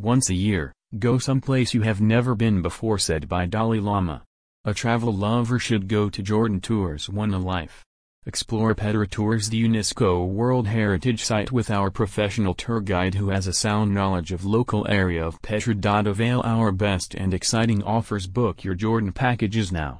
Once a year, go someplace you have never been before said by Dalai Lama. A travel lover should go to Jordan Tours One a Life. Explore Petra Tours the UNESCO World Heritage Site with our professional tour guide who has a sound knowledge of local area of Petra. Avail our best and exciting offers book your Jordan packages now.